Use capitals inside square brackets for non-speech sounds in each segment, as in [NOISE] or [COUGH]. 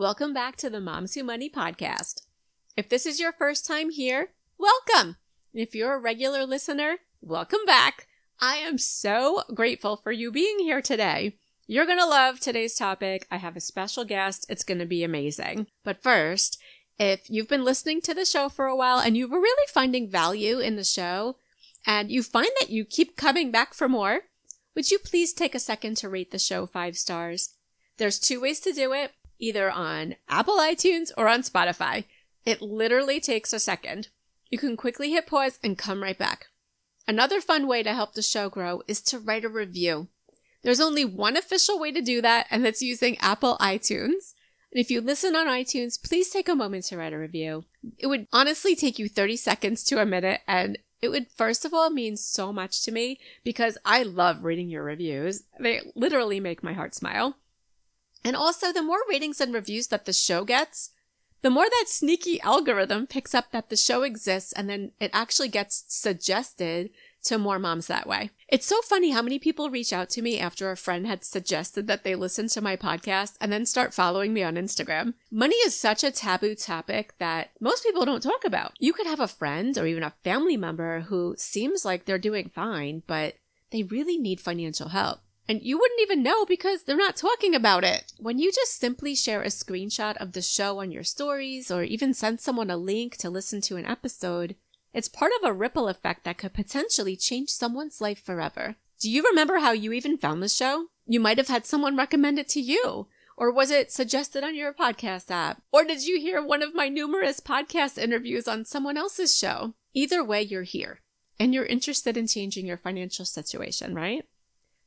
Welcome back to the Moms Who Money podcast. If this is your first time here, welcome. If you're a regular listener, welcome back. I am so grateful for you being here today. You're going to love today's topic. I have a special guest. It's going to be amazing. But first, if you've been listening to the show for a while and you were really finding value in the show and you find that you keep coming back for more, would you please take a second to rate the show five stars? There's two ways to do it either on Apple iTunes or on Spotify. It literally takes a second. You can quickly hit pause and come right back. Another fun way to help the show grow is to write a review. There's only one official way to do that, and that's using Apple iTunes. And if you listen on iTunes, please take a moment to write a review. It would honestly take you 30 seconds to a minute, and it would first of all mean so much to me because I love reading your reviews. They literally make my heart smile. And also, the more ratings and reviews that the show gets, the more that sneaky algorithm picks up that the show exists and then it actually gets suggested to more moms that way. It's so funny how many people reach out to me after a friend had suggested that they listen to my podcast and then start following me on Instagram. Money is such a taboo topic that most people don't talk about. You could have a friend or even a family member who seems like they're doing fine, but they really need financial help. And you wouldn't even know because they're not talking about it. When you just simply share a screenshot of the show on your stories or even send someone a link to listen to an episode, it's part of a ripple effect that could potentially change someone's life forever. Do you remember how you even found the show? You might have had someone recommend it to you. Or was it suggested on your podcast app? Or did you hear one of my numerous podcast interviews on someone else's show? Either way, you're here and you're interested in changing your financial situation, right?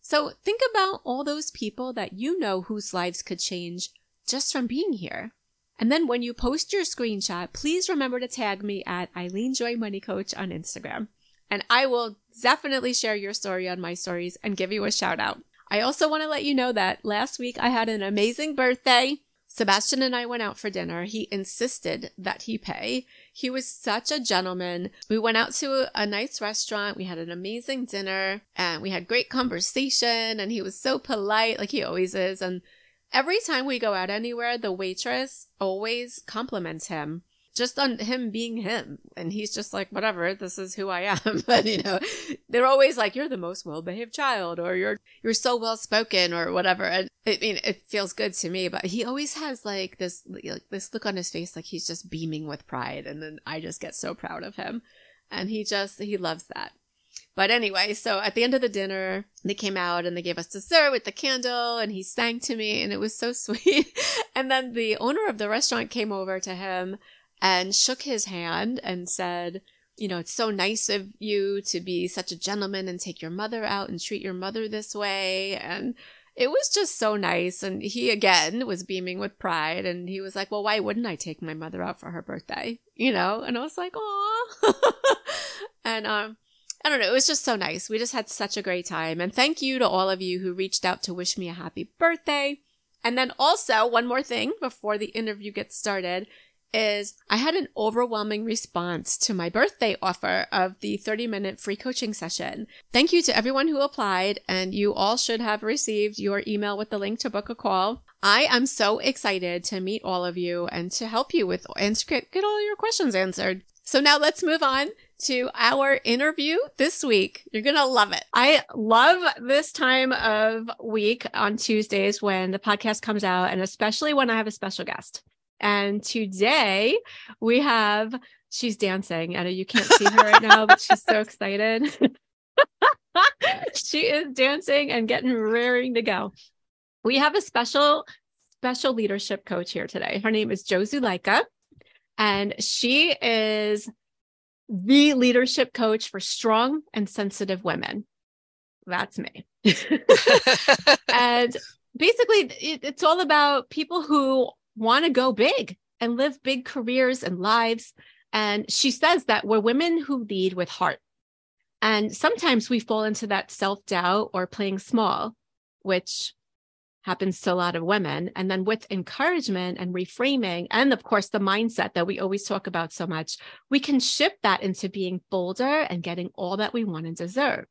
So think about all those people that you know whose lives could change just from being here. And then when you post your screenshot, please remember to tag me at Eileen Joy Money Coach on Instagram. And I will definitely share your story on my stories and give you a shout out. I also want to let you know that last week I had an amazing birthday. Sebastian and I went out for dinner. He insisted that he pay. He was such a gentleman. We went out to a nice restaurant. We had an amazing dinner and we had great conversation and he was so polite like he always is. And every time we go out anywhere, the waitress always compliments him just on him being him. And he's just like, whatever, this is who I am. [LAUGHS] but you know, they're always like, you're the most well behaved child or you're, you're so well spoken or whatever. And I mean, it feels good to me, but he always has like this, like this look on his face, like he's just beaming with pride. And then I just get so proud of him. And he just, he loves that. But anyway, so at the end of the dinner, they came out and they gave us dessert with the candle and he sang to me and it was so [LAUGHS] sweet. and then the owner of the restaurant came over to him and shook his hand and said, you know, it's so nice of you to be such a gentleman and take your mother out and treat your mother this way. And it was just so nice. And he again was beaming with pride. And he was like, well, why wouldn't I take my mother out for her birthday? You know? And I was like, "Aw." [LAUGHS] and, um, I don't know. It was just so nice. We just had such a great time. And thank you to all of you who reached out to wish me a happy birthday. And then also, one more thing before the interview gets started is I had an overwhelming response to my birthday offer of the 30 minute free coaching session. Thank you to everyone who applied, and you all should have received your email with the link to book a call. I am so excited to meet all of you and to help you with and get, get all your questions answered. So now let's move on to our interview this week. You're going to love it. I love this time of week on Tuesdays when the podcast comes out, and especially when I have a special guest. And today we have, she's dancing. I know you can't see her right now, but she's so excited. [LAUGHS] she is dancing and getting raring to go. We have a special, special leadership coach here today. Her name is Jo Zulaica, and she is the leadership coach for strong and sensitive women. That's me. [LAUGHS] [LAUGHS] and basically, it, it's all about people who want to go big and live big careers and lives. And she says that we're women who lead with heart. And sometimes we fall into that self doubt or playing small, which happens to a lot of women. And then with encouragement and reframing, and of course, the mindset that we always talk about so much, we can shift that into being bolder and getting all that we want and deserve.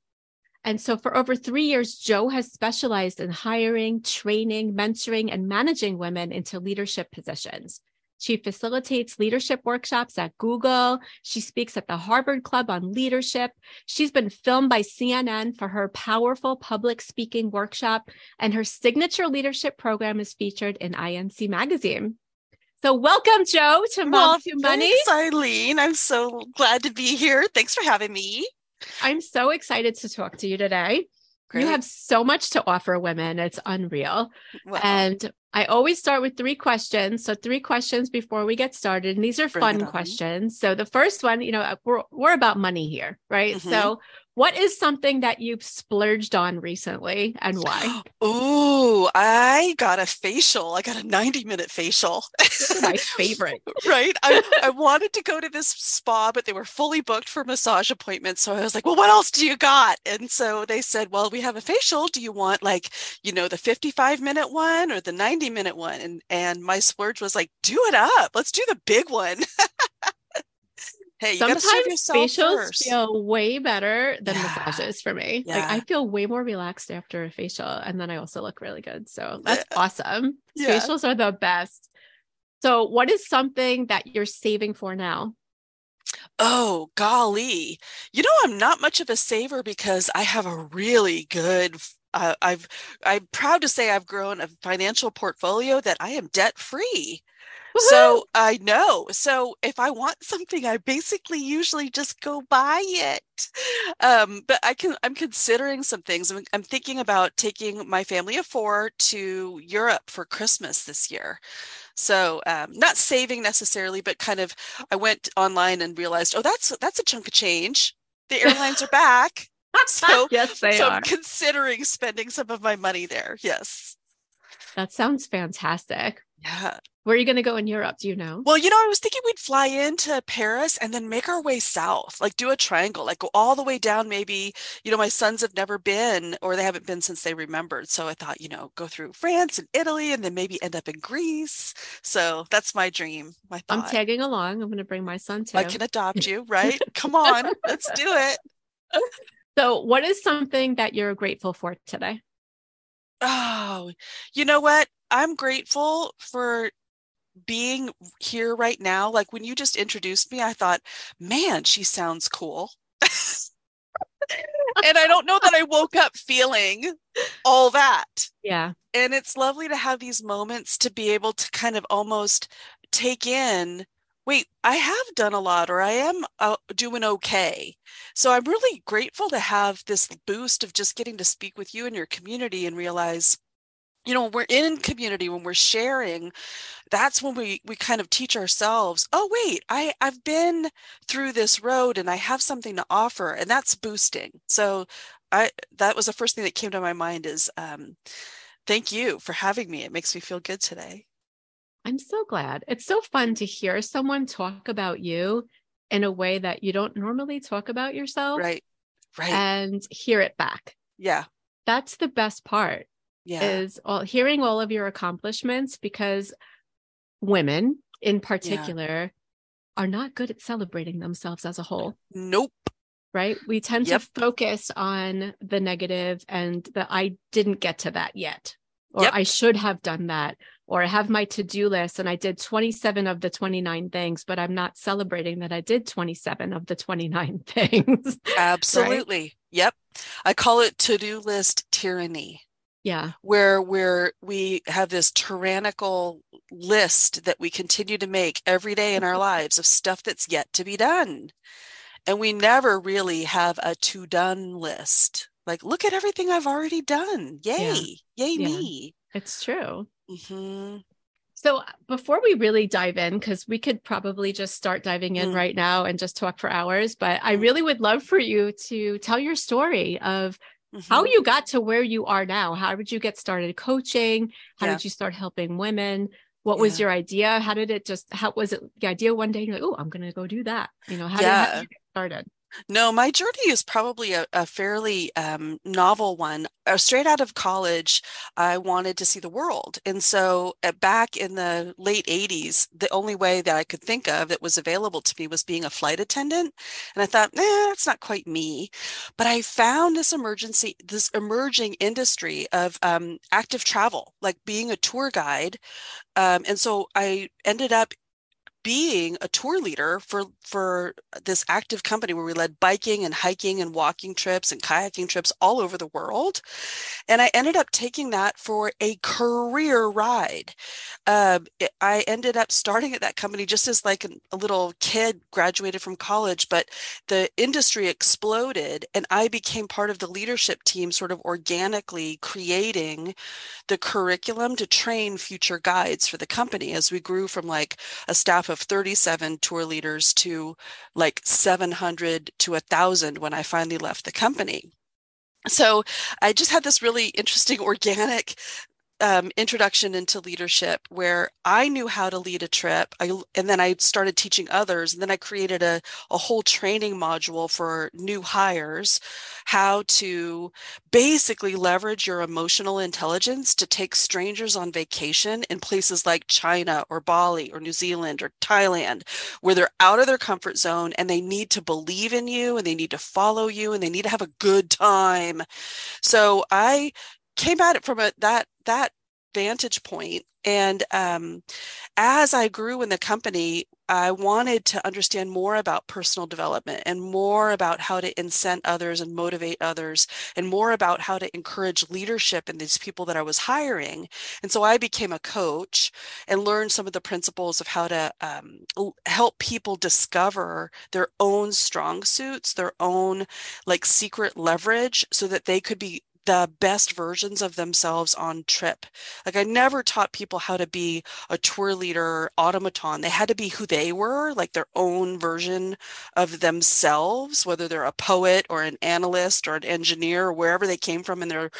And so for over three years, Jo has specialized in hiring, training, mentoring, and managing women into leadership positions. She facilitates leadership workshops at Google. She speaks at the Harvard Club on leadership. She's been filmed by CNN for her powerful public speaking workshop, and her signature leadership program is featured in INC magazine. So, welcome, Jo, to Mom well, Money. Thanks, Eileen. I'm so glad to be here. Thanks for having me. I'm so excited to talk to you today. Great. You have so much to offer women. It's unreal. And I always start with three questions. So, three questions before we get started. And these are fun questions. So, the first one, you know, we're, we're about money here, right? Mm-hmm. So, what is something that you've splurged on recently and why? [GASPS] Oh, I got a facial. I got a 90 minute facial. my favorite. [LAUGHS] right. I, I wanted to go to this spa, but they were fully booked for massage appointments. So I was like, well, what else do you got? And so they said, well, we have a facial. Do you want like, you know, the 55 minute one or the 90 minute one? And, and my splurge was like, do it up. Let's do the big one. [LAUGHS] Hey, sometimes facials first. feel way better than yeah. massages for me. Yeah. Like I feel way more relaxed after a facial, and then I also look really good. So that's yeah. awesome. Facials are the best. So, what is something that you're saving for now? Oh, golly. You know, I'm not much of a saver because I have a really good uh, I've I'm proud to say I've grown a financial portfolio that I am debt free. So I know. So if I want something, I basically usually just go buy it. Um, but I can. I'm considering some things. I'm, I'm thinking about taking my family of four to Europe for Christmas this year. So um, not saving necessarily, but kind of. I went online and realized, oh, that's that's a chunk of change. The airlines are back. [LAUGHS] So yes, they so are. I'm considering spending some of my money there. Yes. That sounds fantastic. Yeah. Where are you going to go in Europe? Do you know? Well, you know, I was thinking we'd fly into Paris and then make our way south, like do a triangle, like go all the way down. Maybe, you know, my sons have never been or they haven't been since they remembered. So I thought, you know, go through France and Italy and then maybe end up in Greece. So that's my dream. My thought. I'm tagging along. I'm going to bring my son too. I can adopt you, right? [LAUGHS] Come on, let's do it. So, what is something that you're grateful for today? Oh, you know what? I'm grateful for being here right now, like when you just introduced me, I thought, man, she sounds cool. [LAUGHS] and I don't know that I woke up feeling all that. Yeah. And it's lovely to have these moments to be able to kind of almost take in wait, I have done a lot or I am uh, doing okay. So I'm really grateful to have this boost of just getting to speak with you and your community and realize you know we're in community when we're sharing that's when we we kind of teach ourselves oh wait i i've been through this road and i have something to offer and that's boosting. So i that was the first thing that came to my mind is um thank you for having me. It makes me feel good today. I'm so glad. It's so fun to hear someone talk about you in a way that you don't normally talk about yourself right right. and hear it back. Yeah. That's the best part yeah. is all hearing all of your accomplishments because women in particular yeah. are not good at celebrating themselves as a whole. Nope. Right? We tend yep. to focus on the negative and the I didn't get to that yet. Or yep. I should have done that. Or I have my to-do list and I did 27 of the 29 things, but I'm not celebrating that I did 27 of the 29 [LAUGHS] things. Absolutely. Right? Yep. I call it to-do list tyranny yeah where we're we have this tyrannical list that we continue to make every day in our [LAUGHS] lives of stuff that's yet to be done and we never really have a to done list like look at everything i've already done yay yeah. yay yeah. me it's true mm-hmm. so uh, before we really dive in because we could probably just start diving in mm. right now and just talk for hours but i mm. really would love for you to tell your story of mm-hmm. how you got to where you are now. How did you get started coaching? How yeah. did you start helping women? What yeah. was your idea? How did it just, how was it the idea one day? You're like, oh, I'm going to go do that. You know, how, yeah. did, how did you get started? No, my journey is probably a, a fairly um, novel one. Uh, straight out of college, I wanted to see the world. And so uh, back in the late 80s, the only way that I could think of that was available to me was being a flight attendant. And I thought, nah, that's not quite me. But I found this emergency, this emerging industry of um, active travel, like being a tour guide. Um, and so I ended up being a tour leader for for this active company where we led biking and hiking and walking trips and kayaking trips all over the world. And i ended up taking that for a career ride. Uh, i ended up starting at that company just as like an, a little kid graduated from college but the industry exploded and i became part of the leadership team sort of organically creating the curriculum to train future guides for the company as we grew from like a staff of 37 tour leaders to like 700 to 1,000 when I finally left the company. So I just had this really interesting [LAUGHS] organic um, introduction into leadership where I knew how to lead a trip. I, and then I started teaching others. And then I created a, a whole training module for new hires how to basically leverage your emotional intelligence to take strangers on vacation in places like China or Bali or New Zealand or Thailand, where they're out of their comfort zone and they need to believe in you and they need to follow you and they need to have a good time. So I came at it from a that that vantage point. And um, as i grew in the company i wanted to understand more about personal development and more about how to incent others and motivate others and more about how to encourage leadership in these people that i was hiring. And so i became a coach and learned some of the principles of how to um, help people discover their own strong suits their own like secret leverage so that they could be the best versions of themselves on trip. Like I never taught people how to be a tour leader automaton. They had to be who they were, like their own version of themselves, whether they're a poet or an analyst or an engineer or wherever they came from in their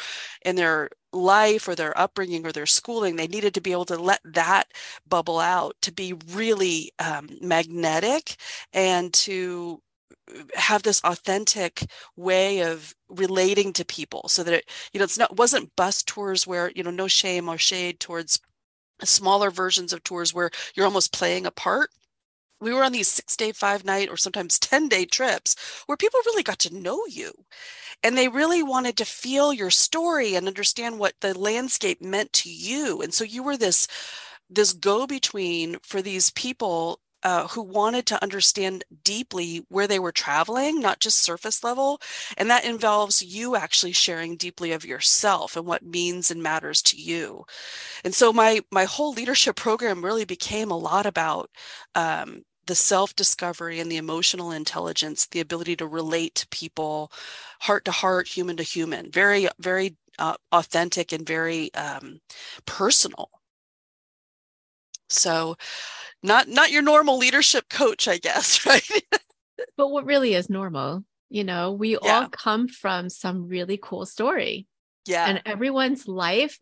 in their life or their upbringing or their schooling they needed to be able to let that bubble out to be really um, magnetic and to have this authentic way of relating to people so that it you know it's not wasn't bus tours where you know no shame or shade towards smaller versions of tours where you're almost playing a part. We were on these six day five night or sometimes [LAUGHS] 10 day trips where people really got to know you. And they really wanted to feel your story and understand what the landscape meant to you. And so you were this this go between for these people uh, who wanted to understand deeply where they were traveling, not just surface level. And that involves you actually sharing deeply of yourself and what means and matters to you. And so my my whole leadership program really became a lot about um, the self discovery and the emotional intelligence, the ability to relate to people, heart to heart, human to human, very, very uh, authentic and very um, personal. So, not not your normal leadership coach, I guess, [LAUGHS] right? but what really is normal? You know, we yeah. all come from some really cool story. Yeah. And everyone's life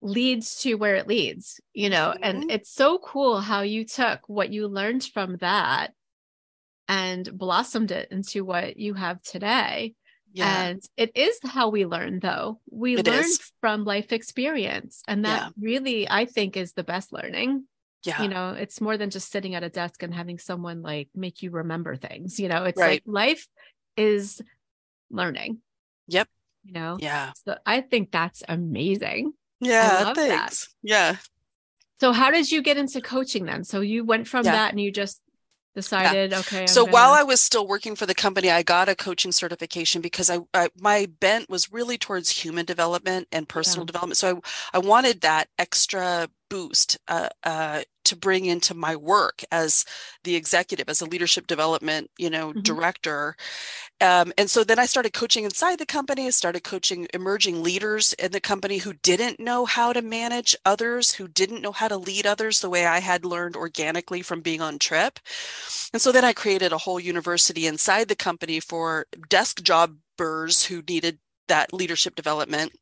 leads to where it leads, you know, mm-hmm. and it's so cool how you took what you learned from that and blossomed it into what you have today. Yeah. And it is how we learn, though. We it learn is. from life experience. And that yeah. really, I think, is the best learning yeah you know it's more than just sitting at a desk and having someone like make you remember things you know it's right. like life is learning yep you know yeah so i think that's amazing yeah thanks that. yeah so how did you get into coaching then so you went from yeah. that and you just decided yeah. okay I'm so gonna... while i was still working for the company i got a coaching certification because I, I my bent was really towards human development and personal yeah. development so I, I wanted that extra boost uh, uh, to bring into my work as the executive as a leadership development you know mm-hmm. director. Um, and so then i started coaching inside the company i started coaching emerging leaders in the company who didn't know how to manage others who didn't know how to lead others the way i had learned organically from being on trip. And so then i created a whole university inside the company for desk jobbers who needed that leadership development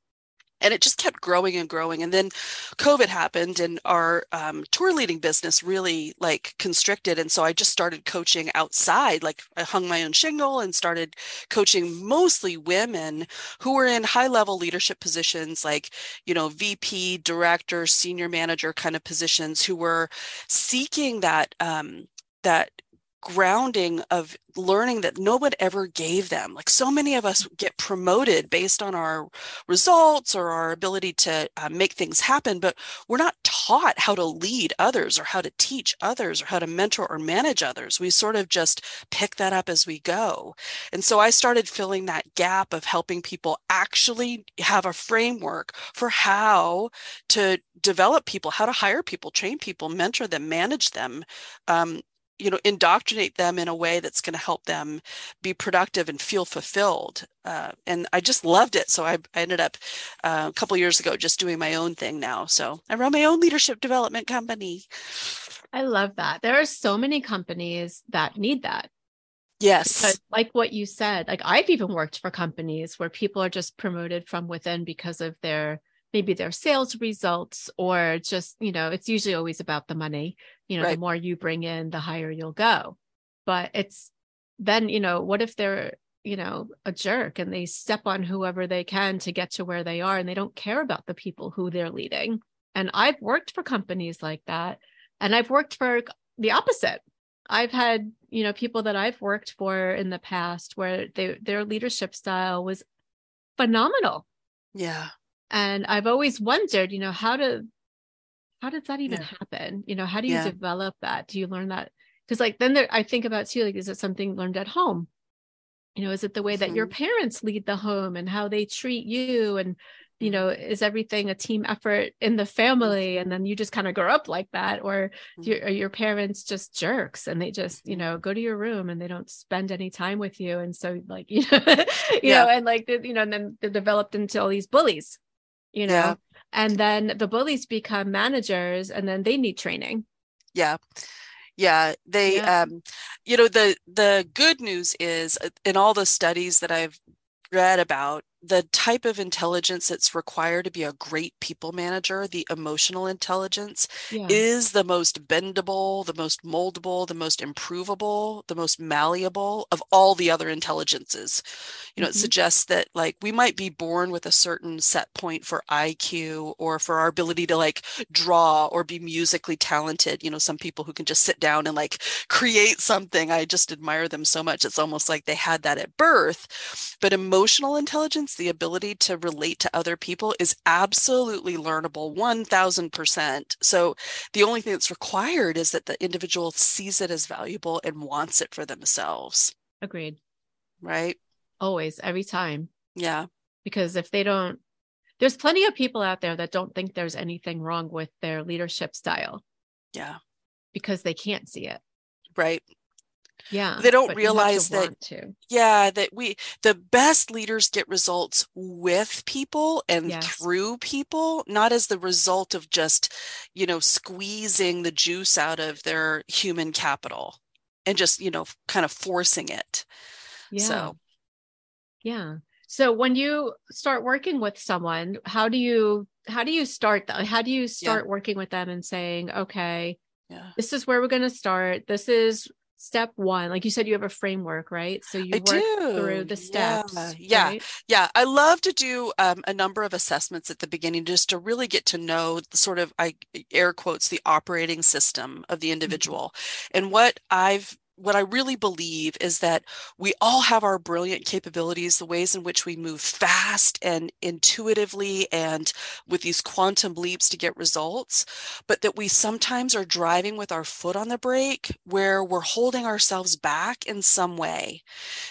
and it just kept growing and growing and then covid happened and our um, tour leading business really like constricted and so i just started coaching outside like i hung my own shingle and started coaching mostly women who were in high level leadership positions like you know vp director senior manager kind of positions who were seeking that um, that grounding of learning that no one ever gave them. Like so many of us get promoted based on our results or our ability to uh, make things happen, but we're not taught how to lead others or how to teach others or how to mentor or manage others. We sort of just pick that up as we go. And so I started filling that gap of helping people actually have a framework for how to develop people, how to hire people, train people, mentor them, manage them, um, you know indoctrinate them in a way that's going to help them be productive and feel fulfilled uh, and i just loved it. So i, I ended up uh, a couple years ago just doing my own thing now. So i run my own leadership development company. I love that. There are so many companies that need that. Yes. Because like what you said like i've even worked for companies where people are just promoted from within because of their maybe their sales results or just you know it's usually always about the money. You know right. the more you bring in the higher you'll go. But it's then you know what if they're you know a jerk and they step on whoever they can to get to where they are and they don't care about the people who they're leading? And i've worked for companies like that and i've worked for the opposite. I've had you know people that i've worked for in the past where they their leadership style was phenomenal. Yeah and i've always wondered you know how to how does that even yeah. happen you know how do you yeah. develop that do you learn that because like then there i think about too like is it something learned at home you know is it the way that mm-hmm. your parents lead the home and how they treat you and you know is everything a team effort in the family and then you just kind of grow up like that or mm-hmm. your, your parents just jerks and they just you know go to your room and they don't spend any time with you and so like [LAUGHS] you know you yeah. know and like you know and then they're developed into all these bullies you know yeah. and then the bullies become managers and then they need training yeah yeah they yeah. um you know the the good news is uh, in all the studies that i've read about the type of intelligence that's required to be a great people manager, the emotional intelligence, yeah. is the most bendable, the most moldable, the most improvable, the most malleable of all the other intelligences. You know, mm-hmm. it suggests that like we might be born with a certain set point for IQ or for our ability to like draw or be musically talented. You know, some people who can just sit down and like create something. I just admire them so much. It's almost like they had that at birth. But emotional intelligence the ability to relate to other people is absolutely learnable 1000%. So the only thing that's required is that the individual sees it as valuable and wants it for themselves. Agreed. Right? Always, every time. Yeah. Because if they don't, there's plenty of people out there that don't think there's anything wrong with their leadership style. Yeah. Because they can't see it. Right yeah they don't realize that yeah that we the best leaders get results with people and yes. through people not as the result of just you know squeezing the juice out of their human capital and just you know kind of forcing it yeah so yeah so when you start working with someone how do you how do you start that how do you start yeah. working with them and saying okay yeah. this is where we're going to start this is step one like you said you have a framework right so you I work do. through the steps yeah yeah, right? yeah. i love to do um, a number of assessments at the beginning just to really get to know the sort of i air quotes the operating system of the mm-hmm. individual mm-hmm. and what i've what I really believe is that we all have our brilliant capabilities, the ways in which we move fast and intuitively and with these quantum leaps to get results, but that we sometimes are driving with our foot on the brake where we're holding ourselves back in some way.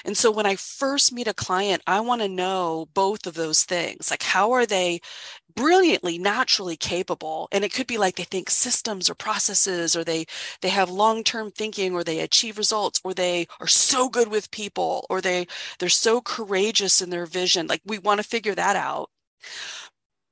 And so when I first meet a client, I want to know both of those things. Like, how are they brilliantly naturally capable and it could be like they think systems or processes or they they have long-term thinking or they achieve results or they are so good with people or they they're so courageous in their vision. Like we want to figure that out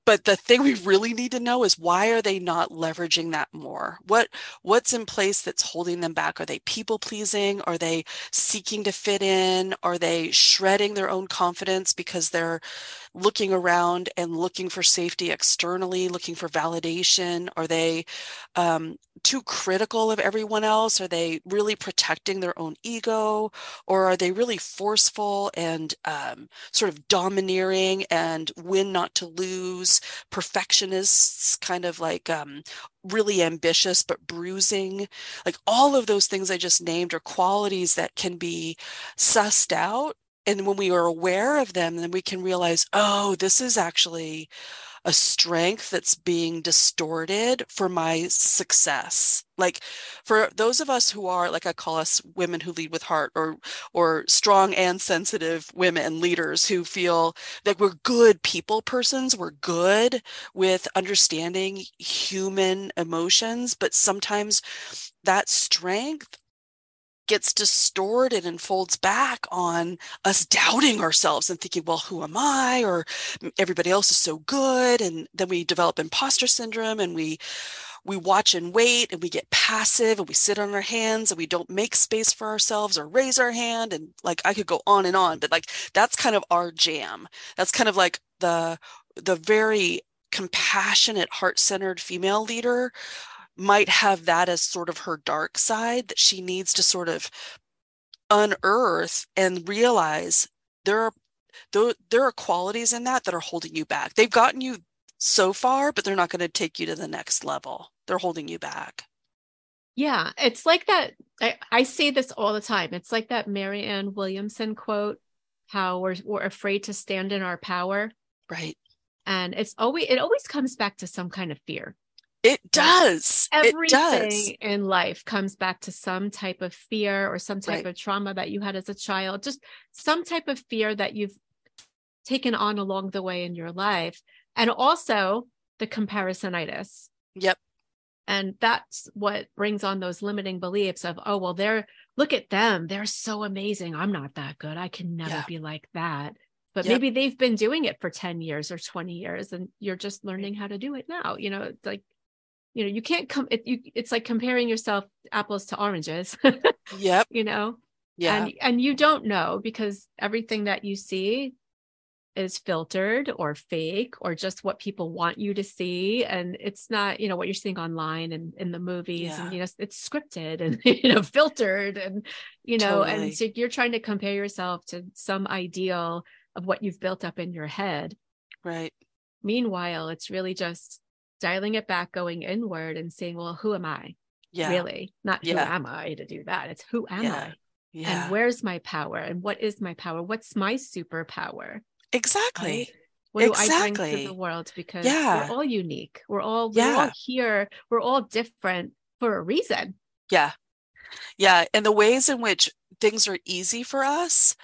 but the thing we really need to know is why are they not leveraging that more? What what's in place that's holding them back? Are they people pleasing? Are they seeking to fit in? Are they shredding their own confidence because they're looking around and looking for safety externally looking for validation? Are they um, too critical of everyone else are they really protecting their own ego or are they really forceful and um, sort of domineering and win not to lose perfectionists, kind of like um, really ambitious but bruising. Like all of those things I just named are qualities that can be sussed out. And when we are aware of them, then we can realize, oh, this is actually a strength that's being distorted for my success. Like for those of us who are like i call us women who lead with heart or or strong and sensitive women leaders who feel that we're good people persons we're good with understanding human emotions but sometimes that strength gets distorted and folds back on us doubting ourselves and thinking, well, who am I? Or everybody else is so good. And then we develop imposter syndrome and we we watch and wait and we get passive and we sit on our hands and we don't make space for ourselves or raise our hand and like I could go on and on but like that's kind of our jam that's kind of like the the very compassionate heart-centered female leader might have that as sort of her dark side that she needs to sort of unearth and realize there are there, there are qualities in that that are holding you back. They've gotten you so far, but they're not going to take you to the next level. They're holding you back. Yeah, it's like that. I, I say this all the time. It's like that Marianne Williamson quote, how we're we're afraid to stand in our power. Right. And it's always it always comes back to some kind of fear. It does. Everything it does. in life comes back to some type of fear or some type right. of trauma that you had as a child, just some type of fear that you've taken on along the way in your life. And also the comparisonitis. Yep. And that's what brings on those limiting beliefs of, oh, well, they're, look at them. They're so amazing. I'm not that good. I can never yeah. be like that. But yep. maybe they've been doing it for 10 years or 20 years and you're just learning how to do it now. You know, it's like you know you can't come it, you, it's like comparing yourself apples to oranges yep. [LAUGHS] you know? Yeah. And and you don't know because everything that you see is filtered or fake or just what people want you to see. And it's not you know what you're seeing online and in the movies yeah. and you know it's scripted and [LAUGHS] you know filtered and you know totally. and so you're trying to compare yourself to some ideal of what you've built up in your head. Right. Meanwhile it's really just dialing it back, going inward and saying, well, who am I? Yeah. Really? Not who yeah. am I to do that. It's who am yeah. I? Yeah. And where's my power? And what is my power? What's my superpower? Exactly. Right? What exactly. do I bring to the world? Because yeah. we're all unique. We're all yeah. we're all here. We're all different for a reason. Yeah. Yeah. And the ways in which things are easy for us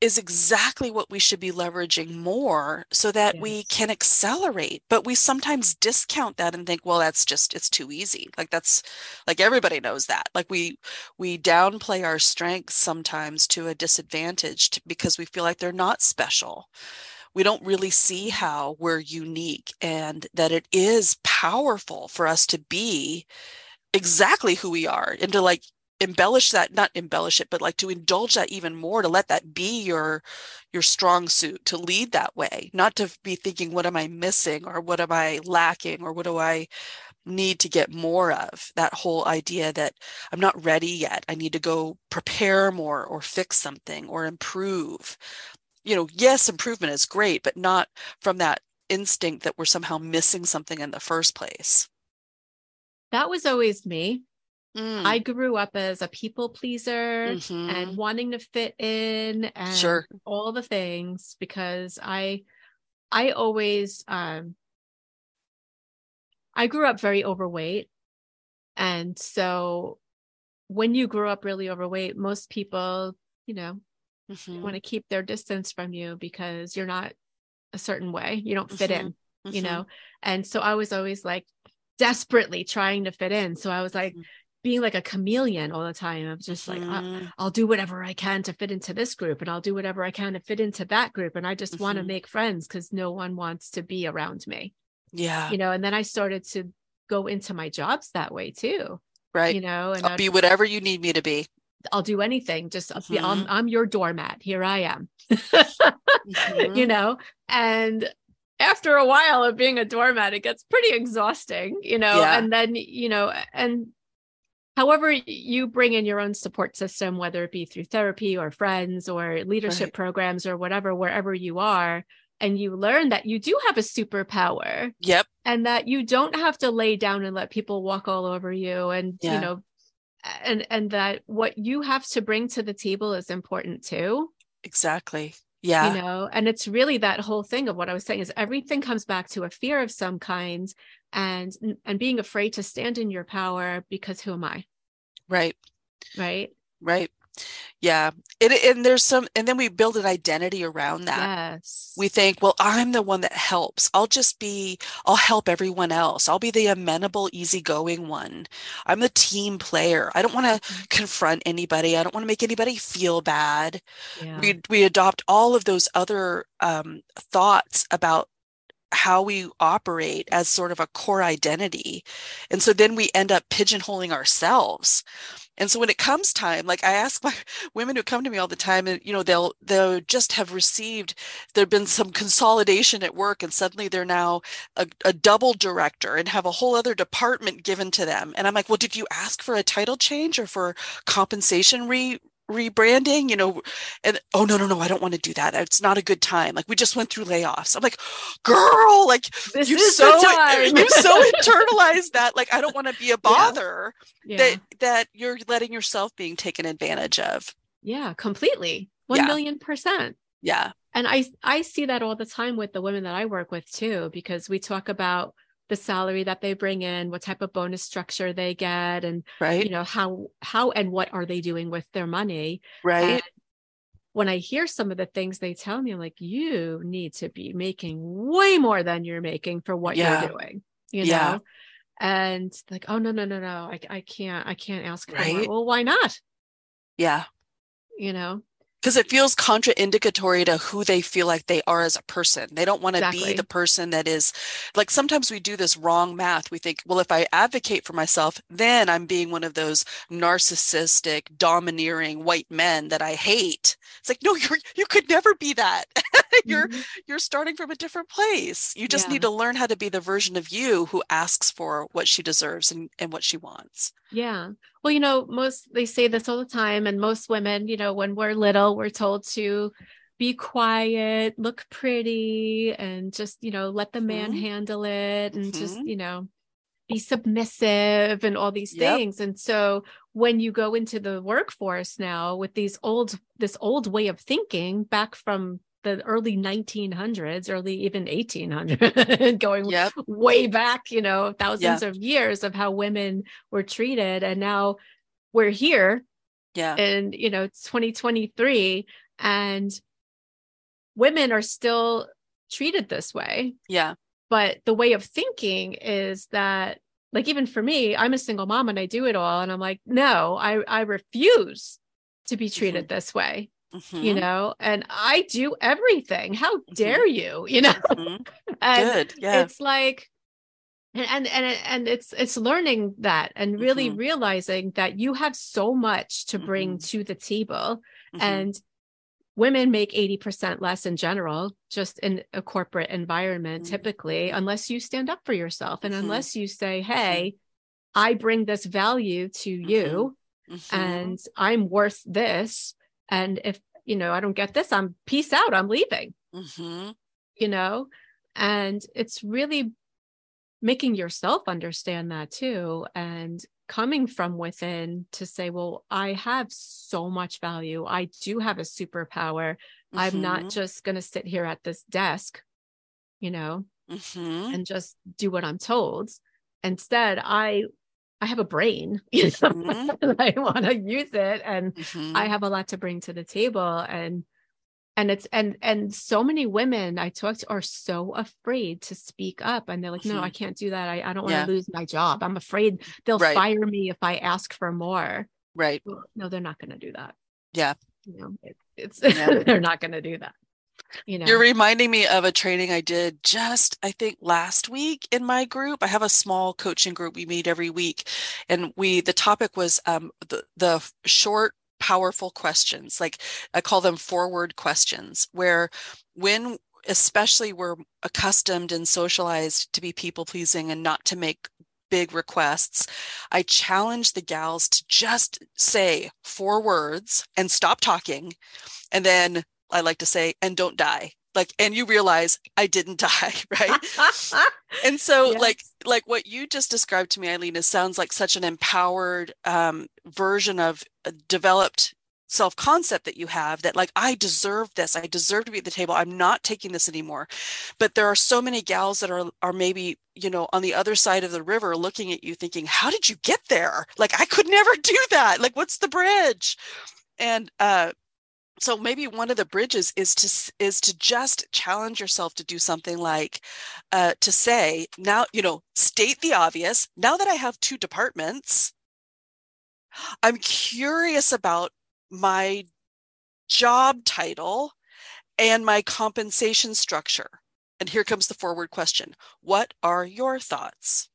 is exactly what we should be leveraging more so that yes. we can accelerate but we sometimes discount that and think well that's just it's too easy. Like that's like everybody knows that. Like we we downplay our strengths sometimes to a disadvantage to, because we feel like they're not special. We don't really see how we're unique and that it is powerful for us to be exactly who we are and to like embellish that not embellish it but like to indulge that even more to let that be your your strong suit to lead that way not to be thinking what am i missing? Or what am i lacking? Or what do i need to get more of? That whole idea that i'm not ready yet. I need to go prepare more or fix something or improve. You know yes improvement is great but not from that instinct that we're somehow missing something in the first place. That was always me Mm. I grew up as a people pleaser mm-hmm. and wanting to fit in and sure. all the things because I I always um I grew up very overweight. And so when you grow up really overweight, most people, you know, mm-hmm. want to keep their distance from you because you're not a certain way. You don't fit mm-hmm. in, you mm-hmm. know. And so I was always like desperately trying to fit in. So I was like, mm-hmm being like a chameleon all the time. I'm just like, Mhm. I'll do whatever I can to fit into this group and I'll do whatever I can to fit into that group. And I just want to make friends because no one wants to be around me, yeah, you know. And then I started to go into my jobs that way too, right. you know, and I'll I'd- be whatever you need me to be. I'll do anything. Just I'll be- I'm. I'm your doormat. Here I am, Mhm. [LAUGHS] you know, and after a while of being a doormat, it gets pretty exhausting, you know, Yeah. and then, you know, and however you bring in your own support system, whether it be through therapy or friends or leadership Right. programs or whatever, wherever you are, and you learn that you do have a superpower Yep. and that you don't have to lay down and let people walk all over you and you know and and that what you have to bring to the table is important too Exactly. Yeah. you know and it's really that whole thing of what i was saying is everything comes back to a fear of some kind and and being afraid to stand in your power because who am i Right. right Right. Yeah. It, and there's some, and then we build an identity around that. yes We think, well, I'm the one that helps. I'll just be, I'll help everyone else. I'll be the amenable, easygoing one. I'm the team player. I don't want to Mhm. confront anybody. I don't want to make anybody feel bad. yeah We we adopt all of those other um, thoughts about how we operate as sort of a core identity. And so then we end up pigeonholing ourselves. And so when it comes time, like I ask my [LAUGHS] women who come to me all the time, and you know, they'll they'll just have received, there've been some consolidation at work, and suddenly they're now a, a double director and have a whole other department given to them. And I'm like, well, did you ask for a title change or for compensation re rebranding? You know, and oh no, no, no, I don't want to do that. It's not a good time. Like we just went through layoffs. I'm like, girl, like this you so you so [LAUGHS] internalize that. Like I don't want to be a bother yeah that that you're letting yourself being taken advantage of. yeah completely one Yeah. million percent Yeah. and i i see that all the time with the women that i work with too because we talk about the salary that they bring in what type of bonus structure they get and Right. you know how how and what are they doing with their money right. and when i hear some of the things they tell me i'm like you need to be making way more than you're making for what Yeah. you're doing you Yeah. know and like oh no no no no i, I can't i can't ask Right. well why not yeah. you know Because it feels contraindicatory to who they feel like they are as a person. They don't want to Exactly. be the person that is like sometimes we do this wrong math. We think, well, if I advocate for myself, then I'm being one of those narcissistic, domineering white men that I hate. It's like, no, you're you could never be that. [LAUGHS] [LAUGHS] you're Mhm. you're starting from a different place. You just Yeah. need to learn how to be the version of you who asks for what she deserves and, and what she wants. Yeah. Well, you know, most they say this all the time, and most women, you know, when we're little, we're told to be quiet, look pretty, and just, you know, let the man Mhm. handle it and just, Mhm. you know, be submissive and all these Yep. things. And so when you go into the workforce now with these old, this old way of thinking back from the early 1900s, early even 1800, [LAUGHS] going Yep. way back, you know, thousands of years of how women were treated. And now we're here Yeah. and, you know, it's 2023 and women are still treated this way. Yeah. But the way of thinking is that, like, even for me, I'm a single mom and I do it all. And I'm like, no, I, I refuse to be mm-hmm. treated this way, you Mhm. know, and I do everything. How dare you, you know? Mhm. [LAUGHS] And Good. Yeah. it's like and and and and it's it's learning that and really Mhm. realizing that you have so much to bring to the table Mhm. and women make 80% less in general just in a corporate environment typically unless you stand up for yourself and unless you say hey i bring this value to you and i'm worth this and if you know i don't get this i'm peace out i'm leaving Mhm. you know and it's really making yourself understand that too and coming from within to say well i have so much value i do have a superpower i'm not Mhm. just going to sit here at this desk you know Mhm. and just do what i'm told instead i i have a brain [LAUGHS] you know [LAUGHS] Mhm. i want to use it and Mhm. I have a lot to bring to the table and and it's and and so many women i talk to are so afraid to speak up and they're like no Mhm. i can't do that i, I don't want Yeah. to lose my job i'm afraid they'll Right. fire me if i ask for more Right. Well, no they're not going to do that Yeah. you know it, it's Yeah. [LAUGHS] they're not going to do that you know You're reminding me of a training I did just, I think, last week in my group. I have a small coaching group we meet every week, and we the topic was um, the the short, powerful questions. Like I call them forward questions, where when especially we're accustomed and socialized to be people pleasing and not to make big requests, I challenge the gals to just say four words and stop talking, and then I like to say, and don't die. Like, and you realize I didn't [LAUGHS] die, [LAUGHS] right? And so, [LAUGHS] Yes. like, like what you just described to me, Eileen, is sounds like such an empowered um, version of a developed self-concept that you have that like I deserve this. I deserve to be at the table. I'm not taking this anymore. But there are so many gals that are are maybe, you know, on the other side of the river looking at you thinking, how did you get there? Like I could never do that. Like what's the bridge? And uh so maybe one of the bridges is to is to just challenge yourself to do something like uh, to say now you know state the obvious. Now that i have two departments i'm curious about my job title and my compensation structure. And here comes the forward question. What are your thoughts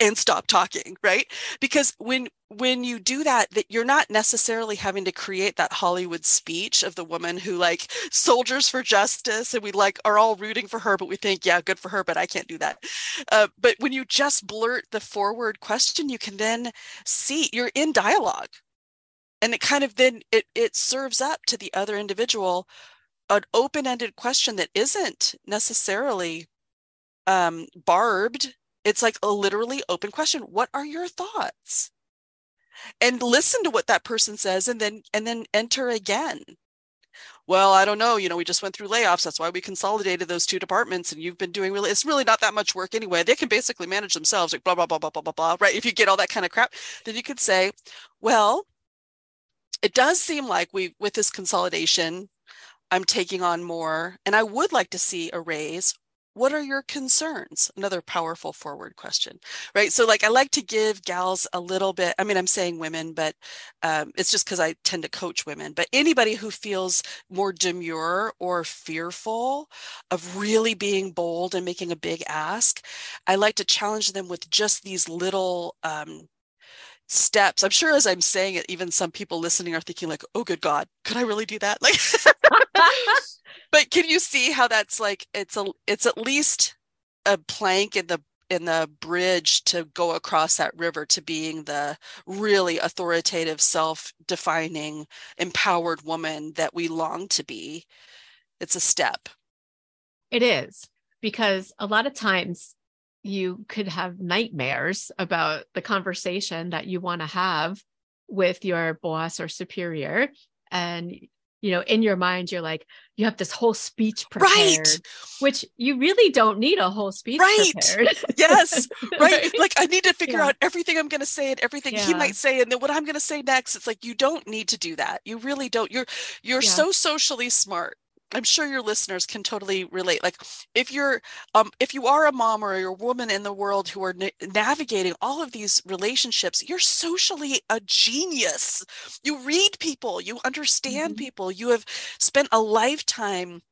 and stop talking right? Because when when you do that that you're not necessarily having to create that hollywood speech of the woman who like soldiers for justice and we like are all rooting for her but we think yeah good for her but i can't do that. Uh, but when you just blurt the forward question you can then see you're in dialogue. And it kind of then it it serves up to the other individual an open-ended question that isn't necessarily um, barbed it's like a literally open question what are your thoughts? And listen to what that person says and then and then enter again. Well i don't know you know we just went through layoffs that's why we consolidated those two departments and you've been doing really it's really not that much work anyway. They can basically manage themselves like blah blah blah blah blah blah blah right? If you get all that kind of crap then you could say well it does seem like we with this consolidation i'm taking on more and i would like to see a raise what are your concerns? Another powerful forward question right? So like i like to give gals a little bit i mean i'm saying women but um, it's just because i tend to coach women but anybody who feels more demure or fearful of really being bold and making a big ask i like to challenge them with just these little um, steps. I'm sure as i'm saying it even some people listening are thinking like oh good god could i really do that? Like [LAUGHS] [LAUGHS] [LAUGHS] but can you see how that's like it's a it's at least a plank in the in the bridge to go across that river to being the really authoritative self-defining empowered woman that we long to be it's a step It is because a lot of times you could have nightmares about the conversation that you want to have with your boss or superior. And, you know, in your mind, you're like, you have this whole speech prepared, Right. which you really don't need a whole speech Right. prepared. [LAUGHS] yes right like i need to figure Yeah. out everything i'm going to say and everything he might say and then what i'm going to say next it's like you don't need to do that you really don't you're you're Yeah. so socially smart i'm sure your listeners can totally relate like if you're um if you are a mom or you're a woman in the world who are na- navigating all of these relationships you're socially a genius you read people you understand Mhm. people you have spent a lifetime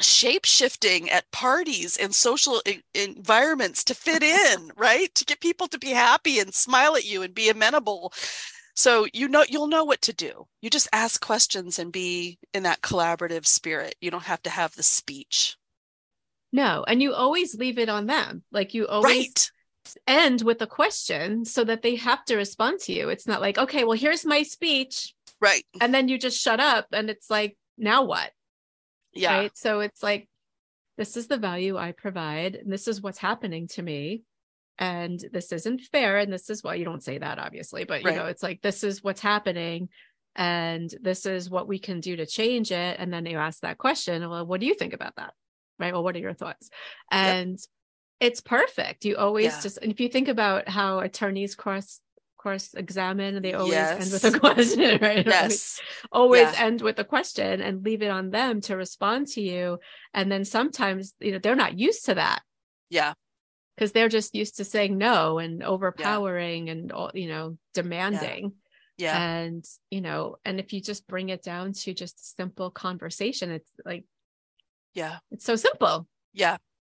shape shifting at parties and social en- environments to fit in, right? To get people to be happy and smile at you and be amenable. So you know you'll know what to do. You just ask questions and be in that collaborative spirit. You don't have to have the speech. no. And you always leave it on them. Like you always Right. end with a question so that they have to respond to you. It's not like, okay, well, here's my speech. Right. And then you just shut up. And it's like, now what? Yeah. right so it's like this is the value i provide and this is what's happening to me and this isn't fair and this is why you don't say that obviously but you Right. know it's like this is what's happening and this is what we can do to change it and then you ask that question well what do you think about that right well what are your thoughts and it's perfect you always Yeah. just and if you think about how attorneys cross course examine they always Yes. end with a [LAUGHS] question right Yes. always Yeah. end with a question and leave it on them to respond to you and then sometimes you know they're not used to that Yeah. Because they're just used to saying no and overpowering and all you know demanding Yeah. and you know and if you just bring it down to just a simple conversation it's like Yeah. it's so simple Yeah.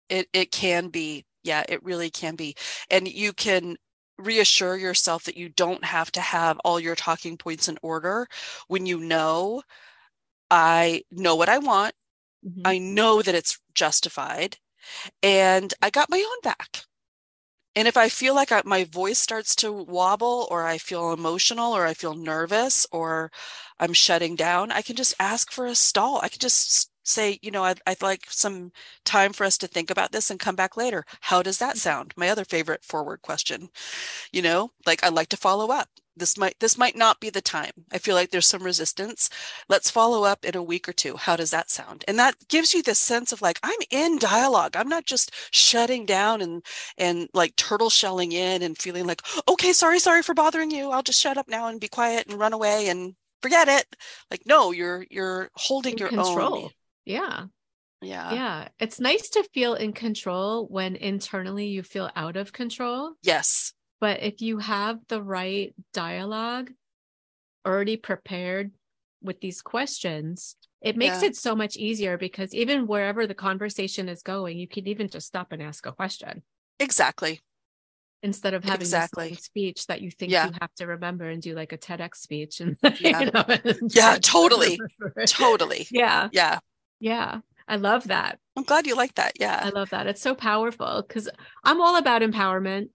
It it can be. Yeah, it really can be. And you can reassure yourself that you don't have to have all your talking points in order when you know I know what I want. Mhm. I know that it's justified and I got my own back. And if I feel like I, my voice starts to wobble or I feel emotional or I feel nervous or I'm shutting down, I can just ask for a stall. I can just say, you know, I'd, I'd like some time for us to think about this and come back later. How does that mm-hmm. sound? My other favorite forward question, you know, like I'd like to follow up. This might this might not be the time. I feel like there's some resistance. Let's follow up in a week or two. How does that sound? And that gives you this sense of like I'm in dialogue. I'm not just shutting down and and like turtle shelling in and feeling like, okay, sorry, sorry for bothering you. I'll just shut up now and be quiet and run away and forget it. Like, no, you're you're holding In your control own. yeah Yeah. yeah it's nice to feel in control when internally you feel out of control Yes. But if you have the right dialogue already prepared with these questions it makes Yeah. it so much easier because even wherever the conversation is going you can even just stop and ask a question Exactly. instead of having Exactly. speech that you think Yeah. you have to remember and do like a TEDx speech and [LAUGHS] Yeah. you know, and [LAUGHS] Yeah, totally. Totally. yeah Yeah. yeah I love that I'm glad you like that. Yeah, I love that it's so powerful because I'm all about empowerment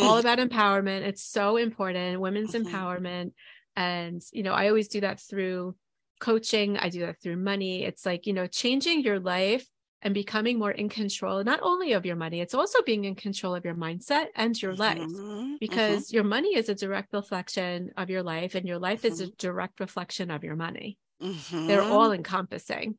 all Mm. about empowerment. It's so important women's Mhm. empowerment. And you know I always do that through coaching. I do that through money. It's like you know changing your life and becoming more in control not only of your money it's also being in control of your mindset and your life Mhm. because your money is a direct reflection of your life and your life is a Mhm. direct reflection of your money. They're all encompassing.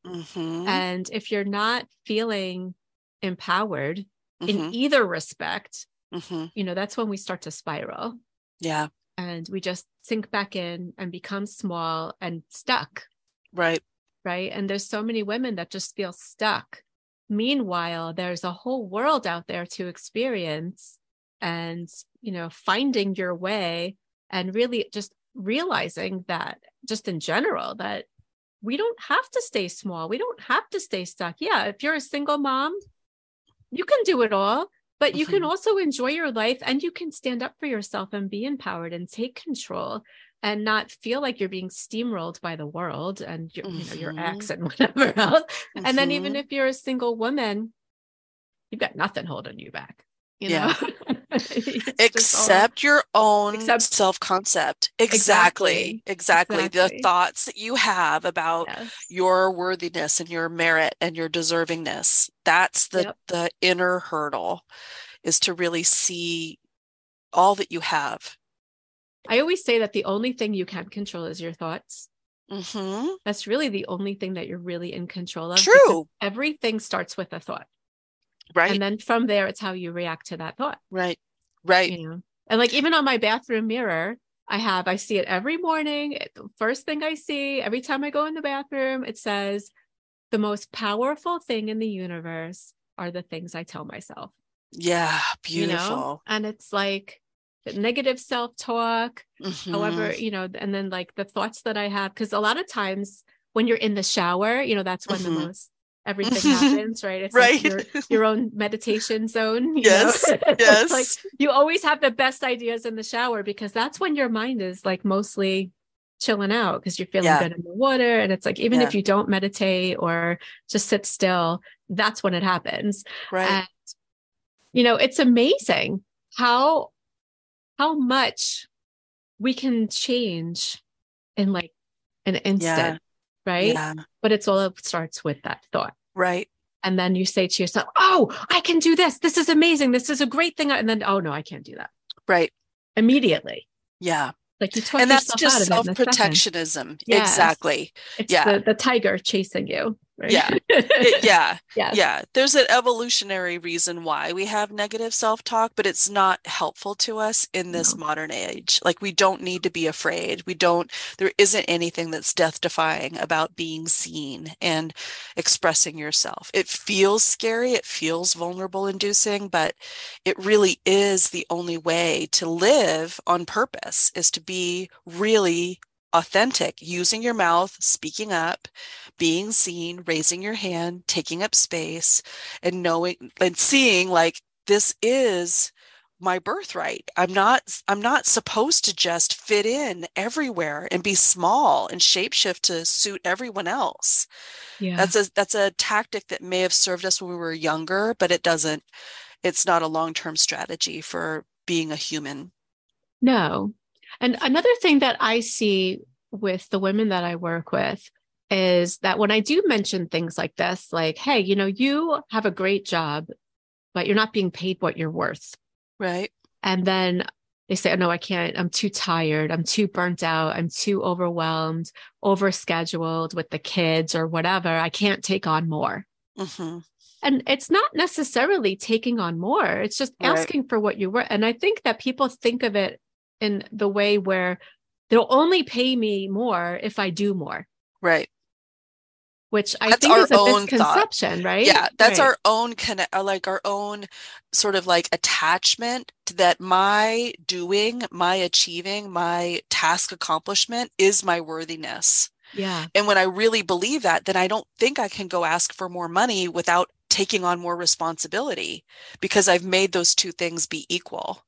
And if you're not feeling empowered in either respect Mhm. you know that's when we start to spiral. Yeah. and we just sink back in and become small and stuck. Right. right? And there's so many women that just feel stuck. Meanwhile there's a whole world out there to experience and you know finding your way and really just realizing that just in general that we don't have to stay small. We don't have to stay stuck. Yeah if you're a single mom you can do it all but you can Mhm. also enjoy your life and you can stand up for yourself and be empowered and take control and not feel like you're being steamrolled by the world and your, you know your Mhm. ex and [LAUGHS] whatever else and then even Mhm. if you're a single woman you've got nothing holding you back you Yeah. know [LAUGHS] just all- Accept your own Accept- self concept. Exactly. Exactly. Exactly. Exactly. The thoughts that you have about Yes. your worthiness and your merit and your deservingness. That's the Yep. the inner hurdle is to really see all that you have. i always say that the only thing you can't control is your thoughts hmm that's really the only thing that you're really in control of True. everything starts with a thought Right. and then from there it's how you react to that thought right. Right. you know and like even on my bathroom mirror i have i see it every morning the first thing i see every time i go in the bathroom it says the most powerful thing in the universe are the things i tell myself Yeah. you know Beautiful. and it's like the negative self-talk Mhm. however you know and then like the thoughts that i have because a lot of times when you're in the shower you know that's when Mhm. the most everything happens right it's Right. like your, [LAUGHS] your own meditation zone Yes? [LAUGHS] Yes. like you always have the best ideas in the shower because that's when your mind is like mostly chilling out because you're feeling Yeah. good in the water and it's like even Yeah. if you don't meditate or just sit still that's when it happens right. and you know it's amazing how how much we can change in like an instant right Yeah. but it's all it starts with that thought Right. and then you say to yourself oh i can do this this is amazing this is a great thing and then oh no i can't do that Right. immediately Yeah. Like you talk and that's just out of it in a second. self-protectionism Yes. exactly it's yeah. the, the tiger chasing you Right? Yeah. [LAUGHS] It, yeah. Yes. Yeah. There's an evolutionary reason why we have negative self talk, but it's not helpful to us in this No. modern age. Like, we don't need to be afraid. We don't, there isn't anything that's death defying about being seen and expressing yourself. It feels scary, it feels vulnerable inducing, but it really is the only way to live on purpose is to be really authentic, using your mouth, speaking up, being seen, raising your hand, taking up space, and knowing and seeing like this is my birthright. I'm not I'm not supposed to just fit in everywhere and be small and shapeshift to suit everyone else. Yeah. That's a that's a tactic that may have served us when we were younger, but it doesn't it's not a long-term strategy for being a human. No. And another thing that I see with the women that I work with is that when I do mention things like this, like, hey, you know, you have a great job, but you're not being paid what you're worth. Right. And then they say, oh, no, I can't. I'm too tired. I'm too burnt out. I'm too overwhelmed, overscheduled with the kids or whatever. I can't take on more. hmm And it's not necessarily taking on more, it's just Right. asking for what you were. And I think that people think of it in the way where they'll only pay me more if I do more, Right. which I That's think is a own thought. misconception, right? Yeah, that's Right. our own connect, uh, like our own sort of like attachment to that my doing, my achieving, my task accomplishment is my worthiness. Yeah. And when I really believe that, then I don't think I can go ask for more money without taking on more responsibility because I've made those two things be equal.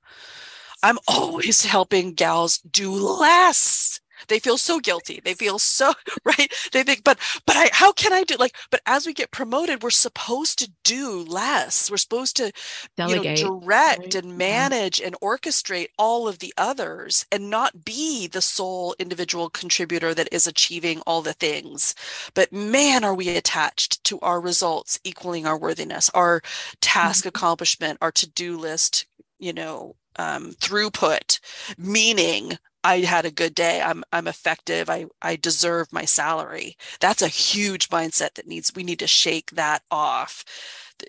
I'm always helping gals do less. They feel so guilty. They feel so [LAUGHS] right. They think, but but I how can I do like but as we get promoted, we're supposed to do less. We're supposed to Delegate. you know direct right? and Yeah. manage and orchestrate all of the others and not be the sole individual contributor that is achieving all the things but man are we attached to our results equaling our worthiness our task Mhm. accomplishment our to-do list you know um, throughput meaning I had a good day. I'm I'm effective. I I deserve my salary. That's a huge mindset that needs we need to shake that off.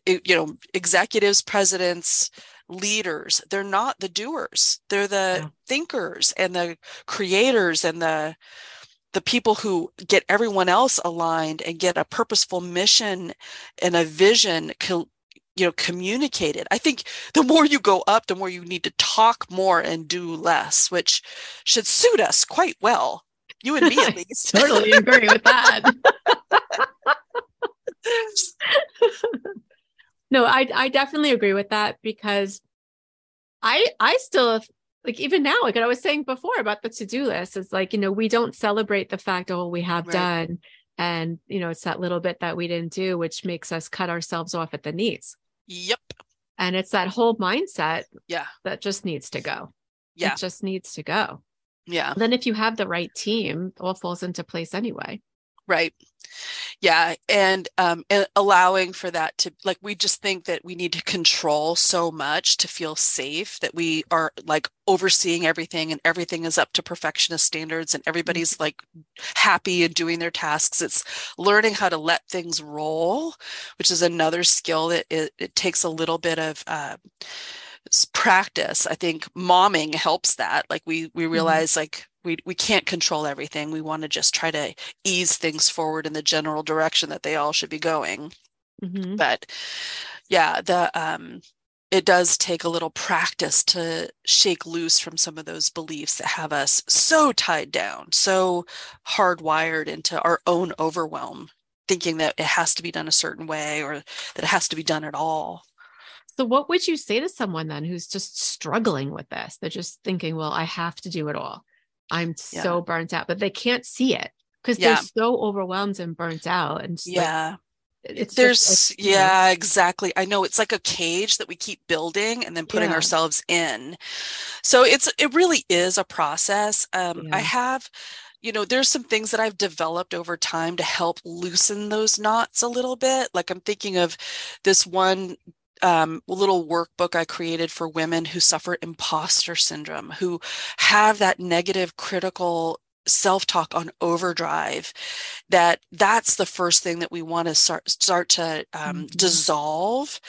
It- you know, executives, presidents, leaders, they're not the doers. They're the Yeah. thinkers and the creators and the the people who get everyone else aligned and get a purposeful mission and a vision co- you know communicate it i think the more you go up the more you need to talk more and do less which should suit us quite well you and me at [LAUGHS] least Totally agree with that. [LAUGHS] no, I I definitely agree with that because I I still like even now, like I was saying before about the to-do list, is like, you know, we don't celebrate the fact, oh, we have Right. done. And you know, it's that little bit that we didn't do, which makes us cut ourselves off at the knees. Yep And it's that whole mindset yeah that just needs to go. Yeah. It just needs to go. yeah Then if you have the right team, all falls into place anyway. right yeah and um and allowing for that to like we just think that we need to control so much to feel safe that we are like overseeing everything and everything is up to perfectionist standards and everybody's like happy and doing their tasks. It's learning how to let things roll which is another skill that it, it takes a little bit of uh, practice. I think momming helps that like we we realize like we we can't control everything we want to just try to ease things forward in the general direction that they all should be going Mhm. but yeah the um it does take a little practice to shake loose from some of those beliefs that have us so tied down so hardwired into our own overwhelm thinking that it has to be done a certain way or that it has to be done at all So, what would you say to someone then who's just struggling with this? They're just thinking, well, I have to do it all. I'm Yeah. so burnt out, but they can't see it because Yeah. they're so overwhelmed and burnt out. And just like, yeah it's there's just, it's, you know, yeah exactly i know it's like a cage that we keep building and then putting Yeah. ourselves in so it's it really is a process um i have you know there's some things that i've developed over time to help loosen those knots a little bit like i'm thinking of this one um, little workbook I created for women who suffer imposter syndrome, who have that negative critical self-talk on overdrive that that's the first thing that we want to start start to um, mm-hmm. dissolve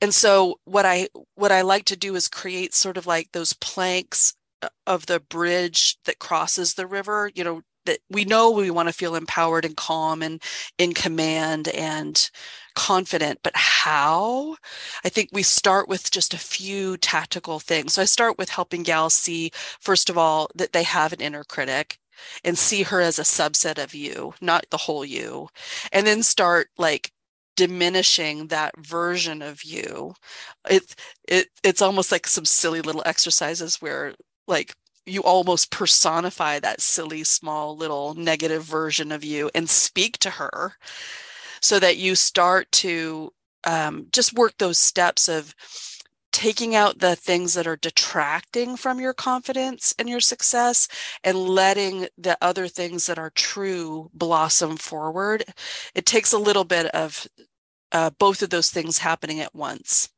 and so what i what i like to do is create sort of like those planks uh, of the bridge that crosses the river you know that we know we want to feel empowered and calm and in command and confident but how? I think we start with just a few tactical things. So i start with helping gals see first of all that they have an inner critic and see her as a subset of you not the whole you and then start like diminishing that version of you. It, it it's almost like some silly little exercises where like you almost personify that silly small little negative version of you and speak to her so that you start to um, just work those steps of taking out the things that are detracting from your confidence and your success and letting the other things that are true blossom forward. It takes a little bit of uh, both of those things happening at once.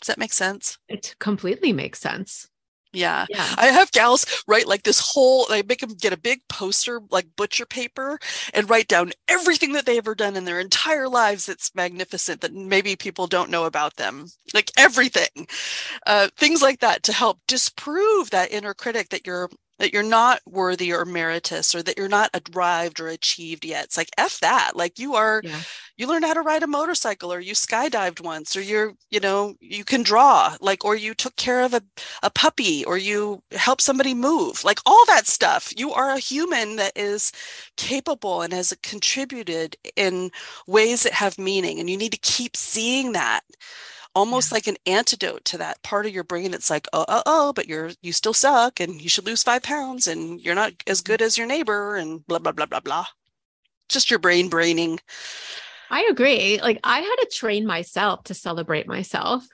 Does that make sense? It completely makes sense yeah. yeah. I have gals write like this whole, I make them get a big poster, like butcher paper, and write down everything that they ever done in their entire lives that's magnificent that maybe people don't know about them. Like everything. Uh, things like that to help disprove that inner critic that you're that you're not worthy or meritorious or that you're not arrived or achieved yet. It's like F that. Like you are yeah. you learned how to ride a motorcycle or you skydived once or you're, you know, you can draw, like or you took care of a, a puppy or you helped somebody move. Like all that stuff. You are a human that is capable and has contributed in ways that have meaning. And you need to keep seeing that almost yeah. like an antidote to that part of your brain it's like oh oh oh but you're you still suck and you should lose five pounds and you're not as good mm-hmm. as your neighbor and blah blah blah blah blah just your brain braining i agree like i had to train myself to celebrate myself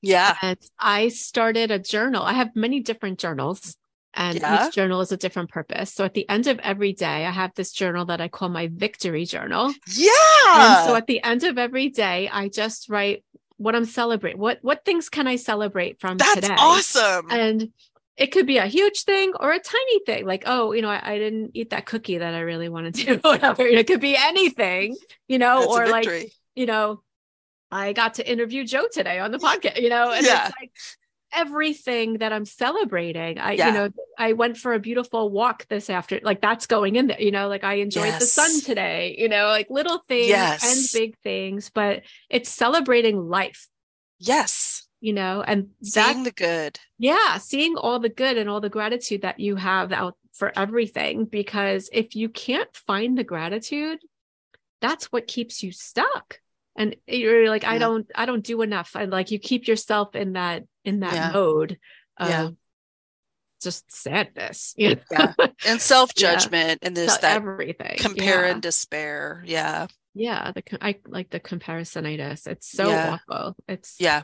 yeah and i started a journal i have many different journals and yeah. each journal is a different purpose. So at the end of every day, I have this journal that I call my victory journal. Yeah. And so at the end of every day, I just write what I'm celebrating. What what things can I celebrate from That's today? awesome. And it could be a huge thing or a tiny thing, like oh, you know, I, I didn't eat that cookie that I really wanted to. [LAUGHS] Whatever. It could be anything, you know, That's or like you know, I got to interview Jo today on the podcast. You know, and yeah. it's like everything that I'm celebrating. I, yeah. you know, I went for a beautiful walk this after, like that's going in there, you know, like I enjoyed yes. the sun today, you know, like little things yes. and big things, but it's celebrating life. Yes. You know, and seeing the good. Yeah. Seeing all the good and all the gratitude that you have out for everything. Because if you can't find the gratitude, that's what keeps you stuck and you're like yeah. i don't i don't do enough. And like you keep yourself in that in that yeah. mode of yeah. just sadness you know? [LAUGHS] yeah. and self-judgment and this that everything. compare and despair. Yeah. Yeah the i like the comparisonitis. It's so awful. It's yeah.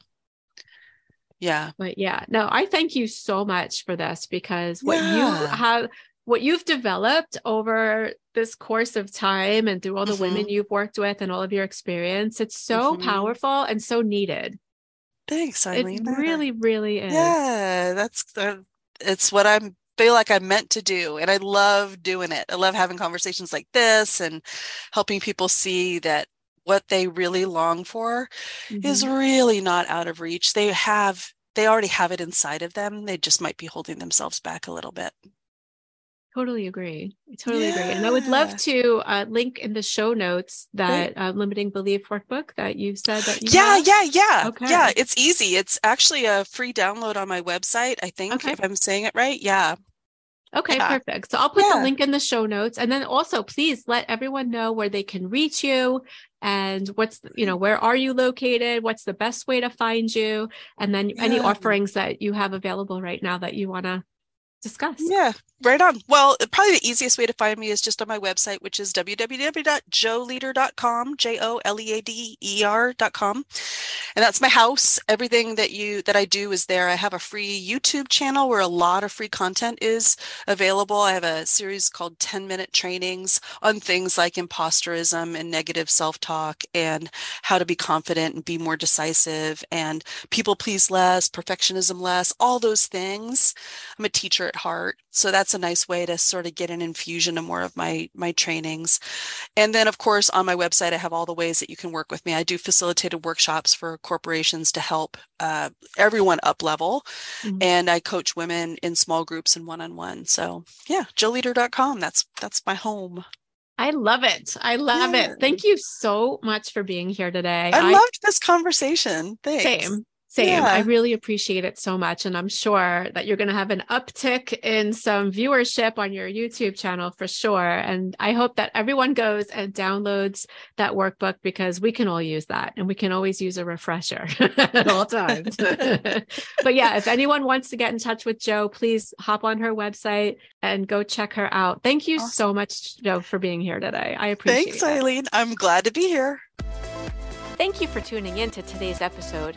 Yeah. But yeah no i thank you so much for this because what you have what you've developed over this course of time and through all the mm-hmm. women you've worked with and all of your experience, it's so mm-hmm. powerful and so needed. Thanks, Eileen. It really, really is. Yeah, that's uh, it's what I'm feel like I'm meant to do. And I love doing it. I love having conversations like this and helping people see that what they really long for mm-hmm. is really not out of reach. They have, they already have it inside of them. They just might be holding themselves back a little bit. Totally agree. I totally yeah. agree. And I would love to uh, link in the show notes that uh, limiting belief workbook that you said that you Yeah, have. yeah, yeah. Okay. Yeah, it's easy. It's actually a free download on my website, I think, okay. if I'm saying it right. Yeah. Okay, yeah. perfect. So I'll put yeah. the link in the show notes. And then also please let everyone know where they can reach you and what's, you know, where are you located? What's the best way to find you? And then yeah. any offerings that you have available right now that you want to discuss. Yeah, right on. Well, probably the easiest way to find me is just on my website, which is www.joleader.com, J O L E A D E R.com. And that's my house. Everything that you that I do is there. I have a free YouTube channel where a lot of free content is available. I have a series called 10 minute trainings on things like imposterism and negative self-talk and how to be confident and be more decisive and people please less, perfectionism less, all those things. I'm a teacher at heart. So that's a nice way to sort of get an infusion of more of my my trainings. And then of course on my website I have all the ways that you can work with me. I do facilitated workshops for corporations to help uh, everyone up level. Mm-hmm. And I coach women in small groups and one-on-one. So yeah, joleader.com. That's that's my home. I love it. I love yeah. it. Thank you so much for being here today. I, I loved this conversation. Thanks. Same. Same. Yeah. I really appreciate it so much. And I'm sure that you're going to have an uptick in some viewership on your YouTube channel for sure. And I hope that everyone goes and downloads that workbook because we can all use that and we can always use a refresher [LAUGHS] at all times. [LAUGHS] but yeah, if anyone wants to get in touch with Jo, please hop on her website and go check her out. Thank you awesome. so much, Jo, for being here today. I appreciate Thanks, it. Thanks, Eileen. I'm glad to be here. Thank you for tuning in to today's episode.